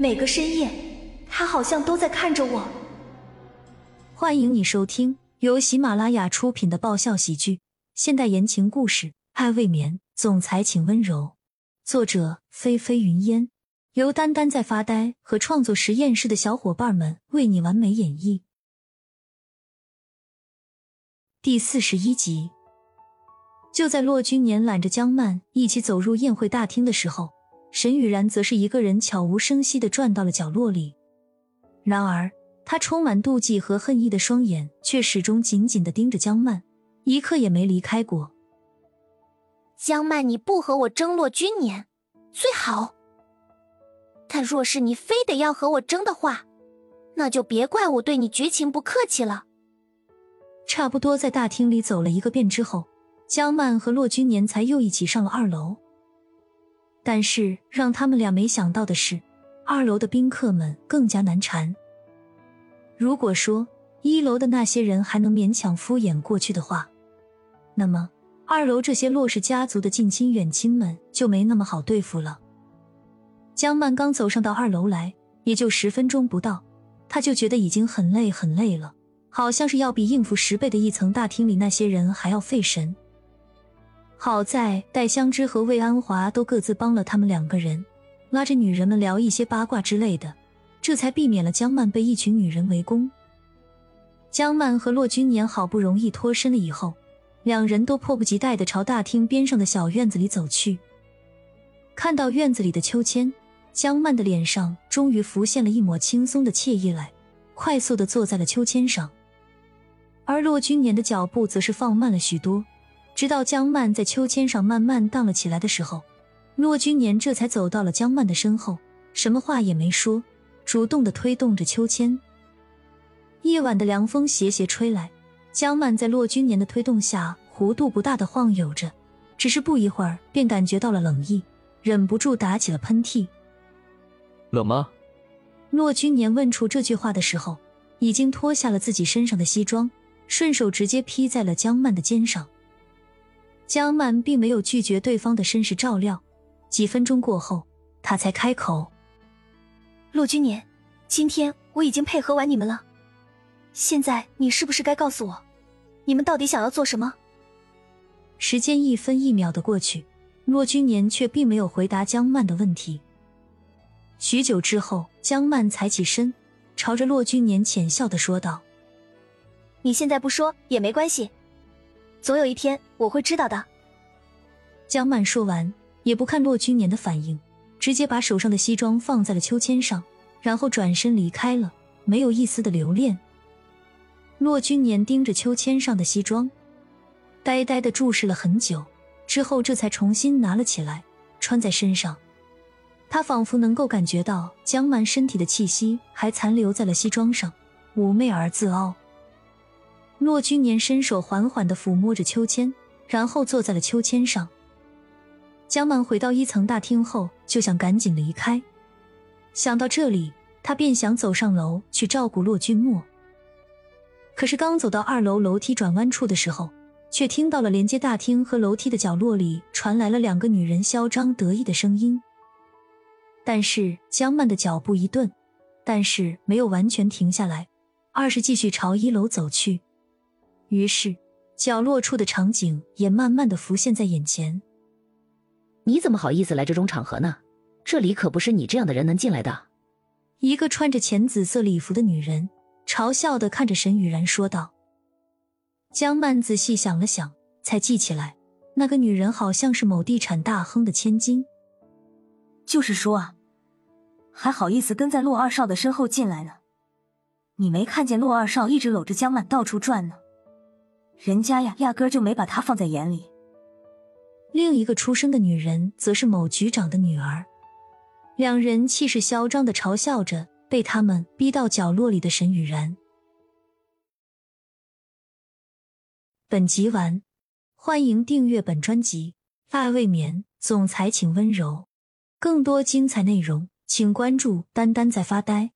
每个深夜，他好像都在看着我。欢迎你收听由喜马拉雅出品的爆笑喜剧、现代言情故事《爱未眠》，总裁请温柔。作者：菲菲云烟，由丹丹在发呆和创作实验室的小伙伴们为你完美演绎。第四十一集。就在骆君年揽着江曼一起走入宴会大厅的时候，沈雨然则是一个人悄无声息的转到了角落里。然而，他充满妒忌和恨意的双眼却始终紧紧的盯着江曼，一刻也没离开过。江曼，你不和我争落君年，最好。但若是你非得要和我争的话，那就别怪我对你绝情不客气了。差不多在大厅里走了一个遍之后。江曼和骆君年才又一起上了二楼，但是让他们俩没想到的是，二楼的宾客们更加难缠。如果说一楼的那些人还能勉强敷衍过去的话，那么二楼这些骆氏家族的近亲远亲们就没那么好对付了。江曼刚走上到二楼来，也就十分钟不到，他就觉得已经很累很累了，好像是要比应付十倍的一层大厅里那些人还要费神。好在戴香芝和魏安华都各自帮了他们两个人，拉着女人们聊一些八卦之类的，这才避免了江曼被一群女人围攻。江曼和骆君年好不容易脱身了以后，两人都迫不及待地朝大厅边上的小院子里走去。看到院子里的秋千，江曼的脸上终于浮现了一抹轻松的惬意来，快速地坐在了秋千上，而骆君年的脚步则是放慢了许多。直到江曼在秋千上慢慢荡了起来的时候，骆君年这才走到了江曼的身后，什么话也没说，主动的推动着秋千。夜晚的凉风斜斜吹来，江曼在骆君年的推动下弧度不大的晃悠着，只是不一会儿便感觉到了冷意，忍不住打起了喷嚏。冷吗？骆君年问出这句话的时候，已经脱下了自己身上的西装，顺手直接披在了江曼的肩上。江曼并没有拒绝对方的绅士照料，几分钟过后，他才开口：“骆君年，今天我已经配合完你们了，现在你是不是该告诉我，你们到底想要做什么？”时间一分一秒的过去，骆君年却并没有回答江曼的问题。许久之后，江曼才起身，朝着骆君年浅笑的说道：“你现在不说也没关系。”总有一天我会知道的。江曼说完，也不看骆君年的反应，直接把手上的西装放在了秋千上，然后转身离开了，没有一丝的留恋。骆君年盯着秋千上的西装，呆呆的注视了很久，之后这才重新拿了起来，穿在身上。他仿佛能够感觉到江曼身体的气息还残留在了西装上，妩媚而自傲。骆君年伸手缓缓的抚摸着秋千，然后坐在了秋千上。江曼回到一层大厅后，就想赶紧离开。想到这里，他便想走上楼去照顾骆君墨。可是刚走到二楼楼梯转弯处的时候，却听到了连接大厅和楼梯的角落里传来了两个女人嚣张得意的声音。但是江曼的脚步一顿，但是没有完全停下来，而是继续朝一楼走去。于是，角落处的场景也慢慢的浮现在眼前。你怎么好意思来这种场合呢？这里可不是你这样的人能进来的。一个穿着浅紫色礼服的女人嘲笑的看着沈雨然说道。江曼仔细想了想，才记起来，那个女人好像是某地产大亨的千金。就是说啊，还好意思跟在骆二少的身后进来呢？你没看见骆二少一直搂着江曼到处转呢？人家呀，压根就没把她放在眼里。另一个出生的女人，则是某局长的女儿。两人气势嚣张的嘲笑着被他们逼到角落里的沈雨然。本集完，欢迎订阅本专辑《爱未眠》，总裁请温柔。更多精彩内容，请关注“丹丹在发呆”。